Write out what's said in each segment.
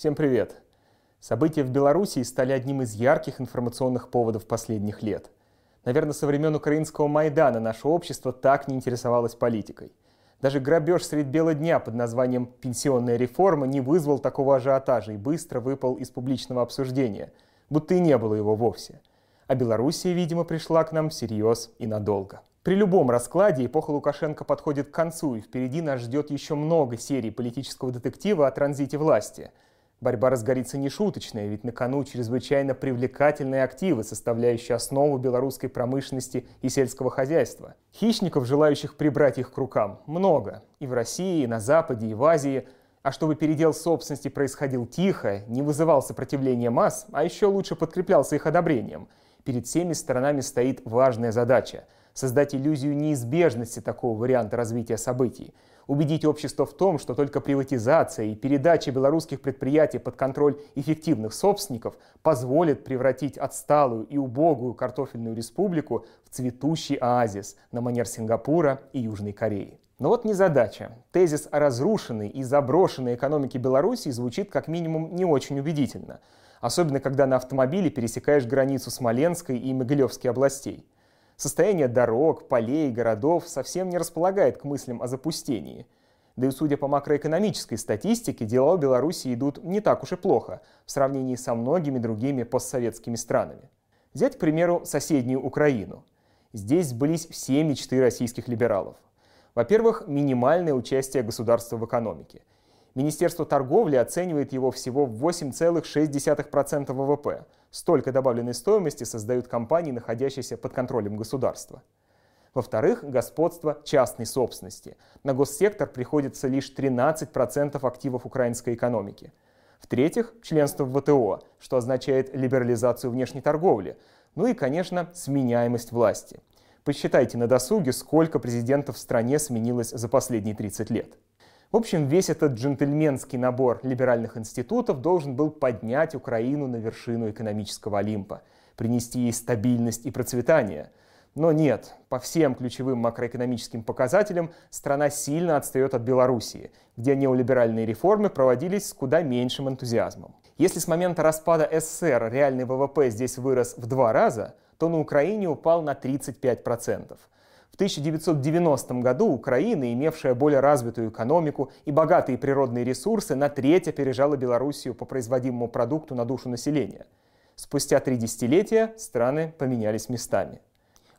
Всем привет! События в Белоруссии стали одним из ярких информационных поводов последних лет. Наверное, со времен украинского Майдана наше общество так не интересовалось политикой. Даже грабеж средь бела дня под названием «пенсионная реформа» не вызвал такого ажиотажа и быстро выпал из публичного обсуждения, будто и не было его вовсе. А Белоруссия, видимо, пришла к нам всерьез и надолго. При любом раскладе эпоха Лукашенко подходит к концу, и впереди нас ждет еще много серий политического детектива о транзите власти – Борьба разгорится нешуточная, ведь на кону чрезвычайно привлекательные активы, составляющие основу белорусской промышленности и сельского хозяйства. Хищников, желающих прибрать их к рукам, много. И в России, и на Западе, и в Азии. А чтобы передел собственности происходил тихо, не вызывал сопротивления масс, а еще лучше подкреплялся их одобрением, перед всеми сторонами стоит важная задача – создать иллюзию неизбежности такого варианта развития событий – убедить общество в том, что только приватизация и передача белорусских предприятий под контроль эффективных собственников позволит превратить отсталую и убогую картофельную республику в цветущий оазис на манер Сингапура и Южной Кореи. Но вот не задача. Тезис о разрушенной и заброшенной экономике Беларуси звучит как минимум не очень убедительно. Особенно, когда на автомобиле пересекаешь границу Смоленской и Могилевской областей. Состояние дорог, полей, городов совсем не располагает к мыслям о запустении. Да и судя по макроэкономической статистике, дела у Беларуси идут не так уж и плохо в сравнении со многими другими постсоветскими странами. Взять, к примеру, соседнюю Украину. Здесь сбылись все мечты российских либералов. Во-первых, минимальное участие государства в экономике. Министерство торговли оценивает его всего в 8,6% ВВП – Столько добавленной стоимости создают компании, находящиеся под контролем государства. Во-вторых, господство частной собственности. На госсектор приходится лишь 13% активов украинской экономики. В-третьих, членство в ВТО, что означает либерализацию внешней торговли. Ну и, конечно, сменяемость власти. Посчитайте на досуге, сколько президентов в стране сменилось за последние 30 лет. В общем, весь этот джентльменский набор либеральных институтов должен был поднять Украину на вершину экономического Олимпа, принести ей стабильность и процветание. Но нет, по всем ключевым макроэкономическим показателям страна сильно отстает от Белоруссии, где неолиберальные реформы проводились с куда меньшим энтузиазмом. Если с момента распада СССР реальный ВВП здесь вырос в два раза, то на Украине упал на 35%. В 1990 году Украина, имевшая более развитую экономику и богатые природные ресурсы, на треть опережала Белоруссию по производимому продукту на душу населения. Спустя три десятилетия страны поменялись местами.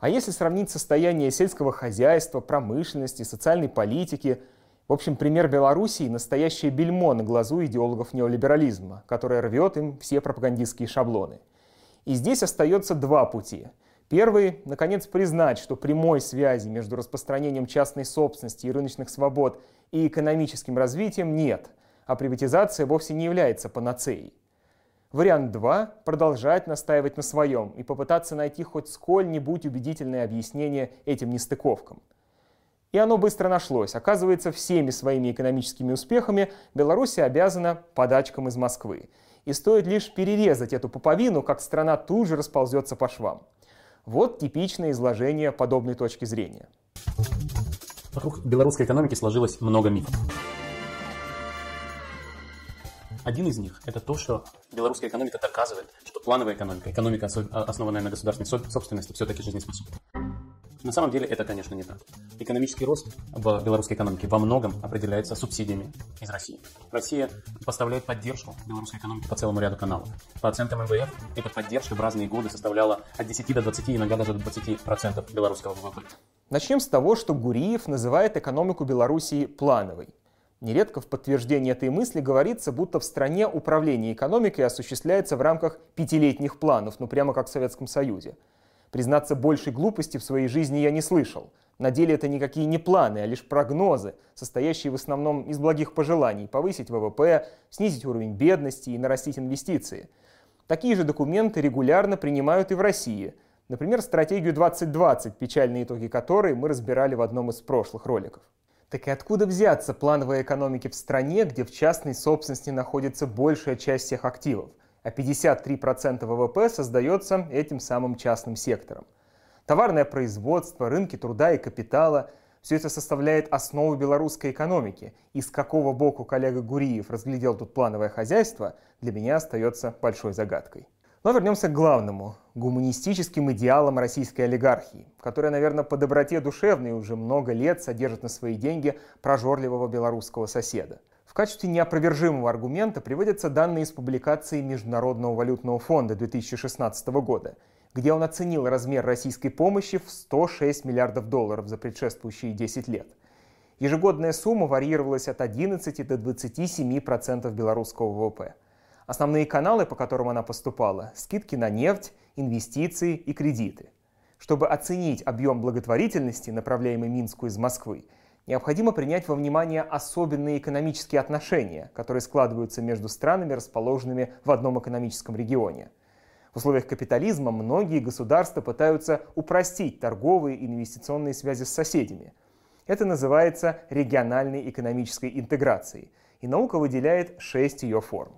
А если сравнить состояние сельского хозяйства, промышленности, социальной политики, в общем, пример Белоруссии – настоящее бельмо на глазу идеологов неолиберализма, которое рвет им все пропагандистские шаблоны. И здесь остается два пути – Первый, наконец, признать, что прямой связи между распространением частной собственности и рыночных свобод и экономическим развитием нет, а приватизация вовсе не является панацеей. Вариант 2 – продолжать настаивать на своем и попытаться найти хоть сколь-нибудь убедительное объяснение этим нестыковкам. И оно быстро нашлось. Оказывается, всеми своими экономическими успехами Беларусь обязана подачкам из Москвы. И стоит лишь перерезать эту пуповину, как страна тут же расползется по швам. Вот типичное изложение подобной точки зрения. Вокруг белорусской экономики сложилось много мифов. Один из них – это то, что белорусская экономика доказывает, что плановая экономика, экономика, основанная на государственной собственности, все-таки жизнеспособна. На самом деле это, конечно, не так. Экономический рост в белорусской экономике во многом определяется субсидиями из России. Россия поставляет поддержку белорусской экономике по целому ряду каналов. По оценкам МВФ, эта поддержка в разные годы составляла от 10 до 20, иногда даже до 20% белорусского ВВП. Начнем с того, что Гуриев называет экономику Белоруссии плановой. Нередко в подтверждении этой мысли говорится, будто в стране управление экономикой осуществляется в рамках пятилетних планов, ну прямо как в Советском Союзе. Признаться, большей глупости в своей жизни я не слышал. На деле это никакие не планы, а лишь прогнозы, состоящие в основном из благих пожеланий – повысить ВВП, снизить уровень бедности и нарастить инвестиции. Такие же документы регулярно принимают и в России. Например, стратегию 2020, печальные итоги которой мы разбирали в одном из прошлых роликов. Так и откуда взяться плановой экономике в стране, где в частной собственности находится большая часть всех активов? А 53% ВВП создается этим самым частным сектором. Товарное производство, рынки труда и капитала, Все это составляет основу белорусской экономики. И с какого боку коллега Гуриев разглядел тут плановое хозяйство, для меня остается большой загадкой. Но вернемся к главному – гуманистическим идеалам российской олигархии, которая, наверное, по доброте душевной уже много лет содержит на свои деньги прожорливого белорусского соседа. В качестве неопровержимого аргумента приводятся данные из публикации Международного валютного фонда 2016 года, где он оценил размер российской помощи в 106 миллиардов долларов за предшествующие 10 лет. Ежегодная сумма варьировалась от 11 до 27% белорусского ВВП. Основные каналы, по которым она поступала – скидки на нефть, инвестиции и кредиты. Чтобы оценить объем благотворительности, направляемый Минску из Москвы, необходимо принять во внимание особенные экономические отношения, которые складываются между странами, расположенными в одном экономическом регионе. В условиях капитализма многие государства пытаются упростить торговые и инвестиционные связи с соседями. Это называется региональной экономической интеграцией, и наука выделяет шесть ее форм.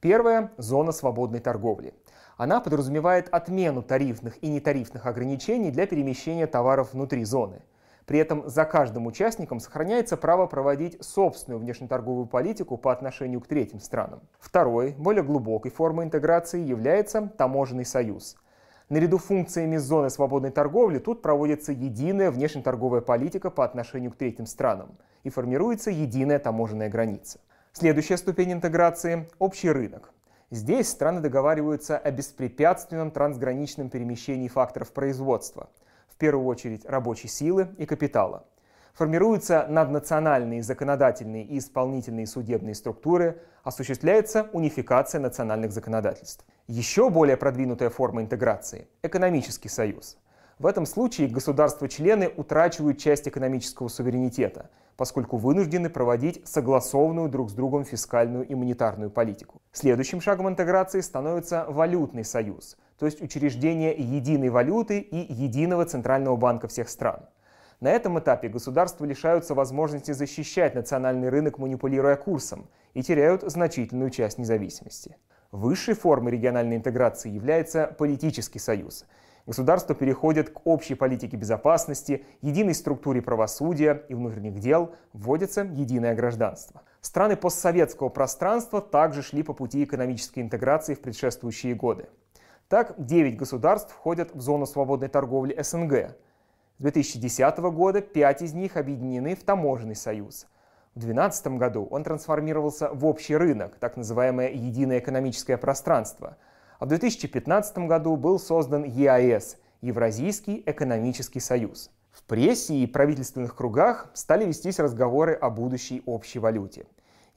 Первая – зона свободной торговли. Она подразумевает отмену тарифных и нетарифных ограничений для перемещения товаров внутри зоны. При этом за каждым участником сохраняется право проводить собственную внешнеторговую политику по отношению к третьим странам. Второй, более глубокой формой интеграции является таможенный союз. Наряду функциями зоны свободной торговли тут проводится единая внешнеторговая политика по отношению к третьим странам и формируется единая таможенная граница. Следующая ступень интеграции – общий рынок. Здесь страны договариваются о беспрепятственном трансграничном перемещении факторов производства, первую очередь рабочей силы и капитала. Формируются наднациональные законодательные и исполнительные судебные структуры, осуществляется унификация национальных законодательств. Еще более продвинутая форма интеграции – экономический союз. В этом случае государства-члены утрачивают часть экономического суверенитета – поскольку вынуждены проводить согласованную друг с другом фискальную и монетарную политику. Следующим шагом интеграции становится валютный союз, то есть учреждение единой валюты и единого центрального банка всех стран. На этом этапе государства лишаются возможности защищать национальный рынок, манипулируя курсом, и теряют значительную часть независимости. Высшей формой региональной интеграции является политический союз – Государство переходит к общей политике безопасности, единой структуре правосудия и внутренних дел, вводится единое гражданство. Страны постсоветского пространства также шли по пути экономической интеграции в предшествующие годы. Так, 9 государств входят в зону свободной торговли СНГ. С 2010 года 5 из них объединены в таможенный союз. В 2012 году он трансформировался в общий рынок, так называемое единое экономическое пространство – а в 2015 году был создан ЕАЭС – Евразийский экономический союз. В прессе и правительственных кругах стали вестись разговоры о будущей общей валюте.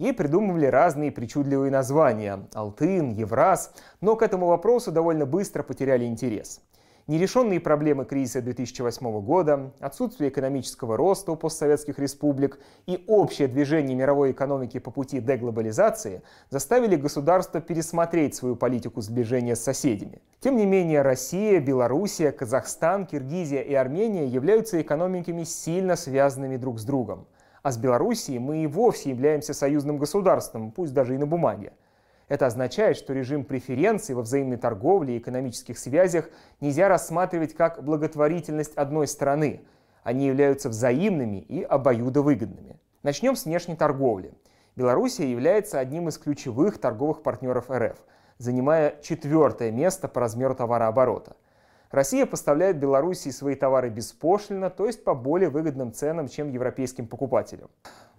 Ей придумывали разные причудливые названия – Алтын, Евраз, но к этому вопросу довольно быстро потеряли интерес. Нерешенные проблемы кризиса 2008 года, отсутствие экономического роста у постсоветских республик и общее движение мировой экономики по пути деглобализации заставили государство пересмотреть свою политику сближения с соседями. Тем не менее, Россия, Белоруссия, Казахстан, Киргизия и Армения являются экономиками сильно связанными друг с другом. А с Белоруссией мы и вовсе являемся союзным государством, пусть даже и на бумаге. Это означает, что режим преференций во взаимной торговле и экономических связях нельзя рассматривать как благотворительность одной страны. Они являются взаимными и обоюдовыгодными. Начнем с внешней торговли. Белоруссия является одним из ключевых торговых партнеров РФ, занимая четвертое место по размеру товарооборота. Россия поставляет Белоруссии свои товары беспошлино, то есть по более выгодным ценам, чем европейским покупателям.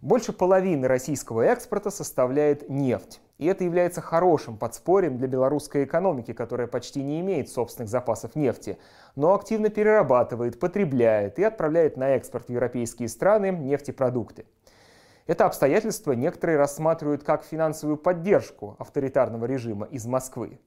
Больше половины российского экспорта составляет нефть. И это является хорошим подспорьем для белорусской экономики, которая почти не имеет собственных запасов нефти, но активно перерабатывает, потребляет и отправляет на экспорт в европейские страны нефтепродукты. Это обстоятельство некоторые рассматривают как финансовую поддержку авторитарного режима из Москвы.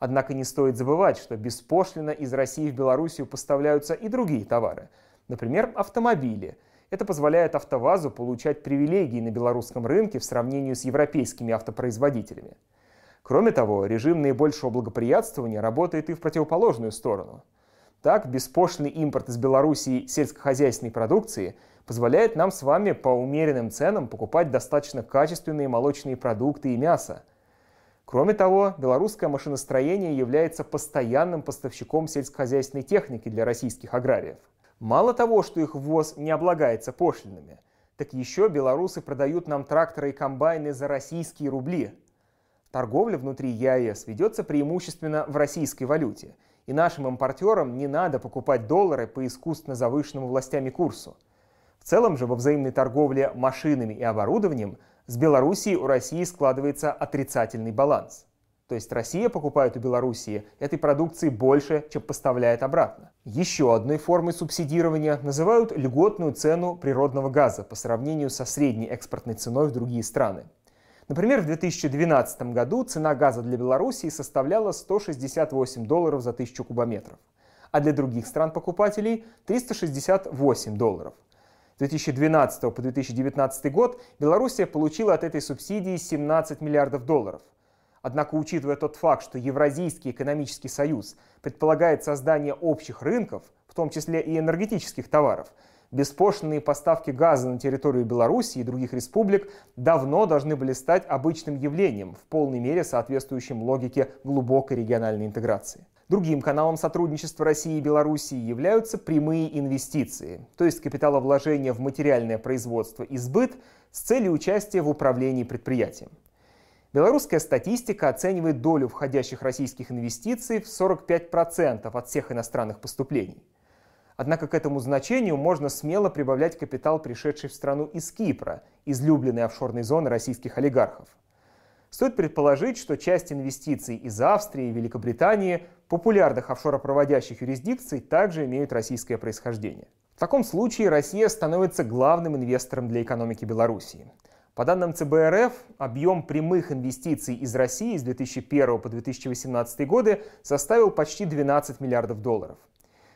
Однако не стоит забывать, что беспошлино из России в Белоруссию поставляются и другие товары, например, автомобили – это позволяет АвтоВАЗу получать привилегии на белорусском рынке в сравнении с европейскими автопроизводителями. Кроме того, режим наибольшего благоприятствования работает и в противоположную сторону. Так, беспошлиный импорт из Белоруссии сельскохозяйственной продукции позволяет нам с вами по умеренным ценам покупать достаточно качественные молочные продукты и мясо. Кроме того, белорусское машиностроение является постоянным поставщиком сельскохозяйственной техники для российских аграриев – Мало того, что их ввоз не облагается пошлинами, так еще белорусы продают нам тракторы и комбайны за российские рубли. Торговля внутри ЕАЭС ведется преимущественно в российской валюте, и нашим импортерам не надо покупать доллары по искусственно завышенному властями курсу. В целом же во взаимной торговле машинами и оборудованием с Белоруссией у России складывается отрицательный баланс. То есть Россия покупает у Белоруссии этой продукции больше, чем поставляет обратно. Еще одной формой субсидирования называют льготную цену природного газа по сравнению со средней экспортной ценой в другие страны. Например, в 2012 году цена газа для Белоруссии составляла 168 долларов за тысячу кубометров, а для других стран-покупателей 368 долларов. С 2012 по 2019 год Белоруссия получила от этой субсидии 17 миллиардов долларов – Однако, учитывая тот факт, что Евразийский экономический союз предполагает создание общих рынков, в том числе и энергетических товаров, беспошлинные поставки газа на территорию Беларуси и других республик давно должны были стать обычным явлением, в полной мере соответствующим логике глубокой региональной интеграции. Другим каналом сотрудничества России и Белоруссии являются прямые инвестиции, то есть капиталовложение в материальное производство и сбыт с целью участия в управлении предприятием. Белорусская статистика оценивает долю входящих российских инвестиций в 45% от всех иностранных поступлений. Однако к этому значению можно смело прибавлять капитал, пришедший в страну из Кипра, излюбленной офшорной зоны российских олигархов. Стоит предположить, что часть инвестиций из Австрии и Великобритании, популярных офшоропроводящих юрисдикций, также имеют российское происхождение. В таком случае Россия становится главным инвестором для экономики Белоруссии – по данным ЦБРФ, объем прямых инвестиций из России с 2001 по 2018 годы составил почти 12 миллиардов долларов.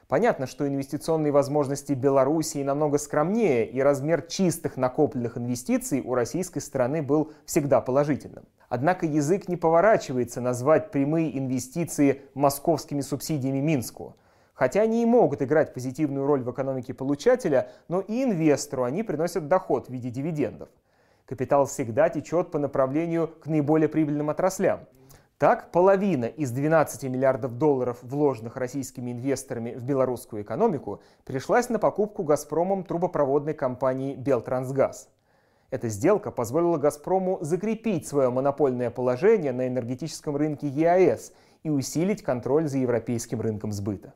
Понятно, что инвестиционные возможности Белоруссии намного скромнее, и размер чистых накопленных инвестиций у российской стороны был всегда положительным. Однако язык не поворачивается назвать прямые инвестиции московскими субсидиями Минску. Хотя они и могут играть позитивную роль в экономике получателя, но и инвестору они приносят доход в виде дивидендов капитал всегда течет по направлению к наиболее прибыльным отраслям. Так, половина из 12 миллиардов долларов, вложенных российскими инвесторами в белорусскую экономику, пришлась на покупку «Газпромом» трубопроводной компании «Белтрансгаз». Эта сделка позволила «Газпрому» закрепить свое монопольное положение на энергетическом рынке ЕАЭС и усилить контроль за европейским рынком сбыта.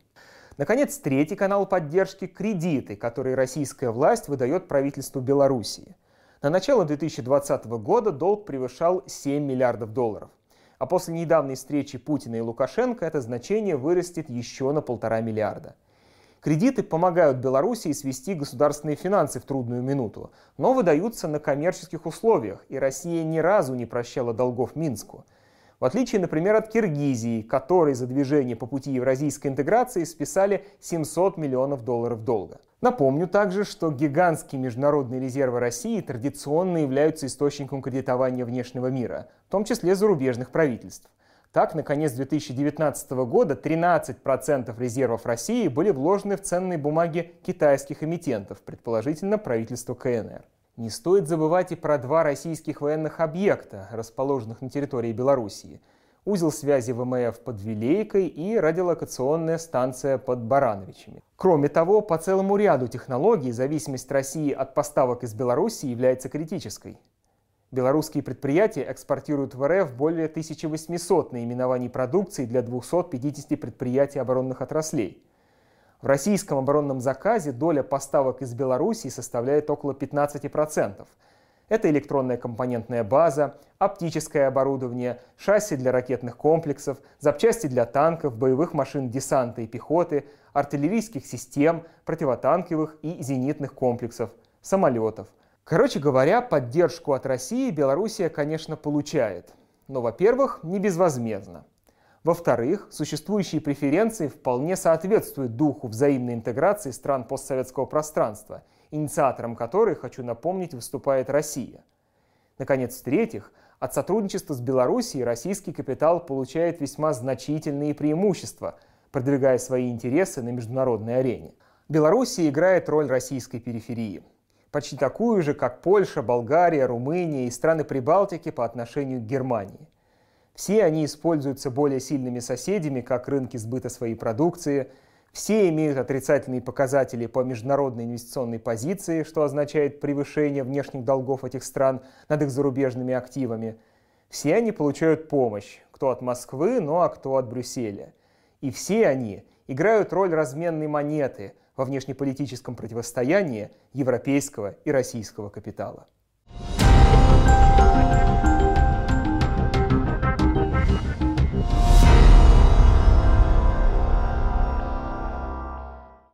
Наконец, третий канал поддержки – кредиты, которые российская власть выдает правительству Белоруссии – на начало 2020 года долг превышал 7 миллиардов долларов. А после недавней встречи Путина и Лукашенко это значение вырастет еще на полтора миллиарда. Кредиты помогают Белоруссии свести государственные финансы в трудную минуту, но выдаются на коммерческих условиях, и Россия ни разу не прощала долгов Минску – в отличие, например, от Киргизии, которой за движение по пути евразийской интеграции списали 700 миллионов долларов долга. Напомню также, что гигантские международные резервы России традиционно являются источником кредитования внешнего мира, в том числе зарубежных правительств. Так, на конец 2019 года 13% резервов России были вложены в ценные бумаги китайских эмитентов, предположительно правительства КНР. Не стоит забывать и про два российских военных объекта, расположенных на территории Белоруссии. Узел связи ВМФ под Вилейкой и радиолокационная станция под Барановичами. Кроме того, по целому ряду технологий зависимость России от поставок из Беларуси является критической. Белорусские предприятия экспортируют в РФ более 1800 наименований продукции для 250 предприятий оборонных отраслей – в российском оборонном заказе доля поставок из Белоруссии составляет около 15%. Это электронная компонентная база, оптическое оборудование, шасси для ракетных комплексов, запчасти для танков, боевых машин десанта и пехоты, артиллерийских систем, противотанковых и зенитных комплексов, самолетов. Короче говоря, поддержку от России Белоруссия, конечно, получает. Но, во-первых, не безвозмездно. Во-вторых, существующие преференции вполне соответствуют духу взаимной интеграции стран постсоветского пространства, инициатором которой, хочу напомнить, выступает Россия. Наконец, в-третьих, от сотрудничества с Белоруссией российский капитал получает весьма значительные преимущества, продвигая свои интересы на международной арене. Белоруссия играет роль российской периферии, почти такую же, как Польша, Болгария, Румыния и страны Прибалтики по отношению к Германии – все они используются более сильными соседями как рынки сбыта своей продукции. Все имеют отрицательные показатели по международной инвестиционной позиции, что означает превышение внешних долгов этих стран над их зарубежными активами. Все они получают помощь, кто от Москвы, ну а кто от Брюсселя. И все они играют роль разменной монеты во внешнеполитическом противостоянии европейского и российского капитала.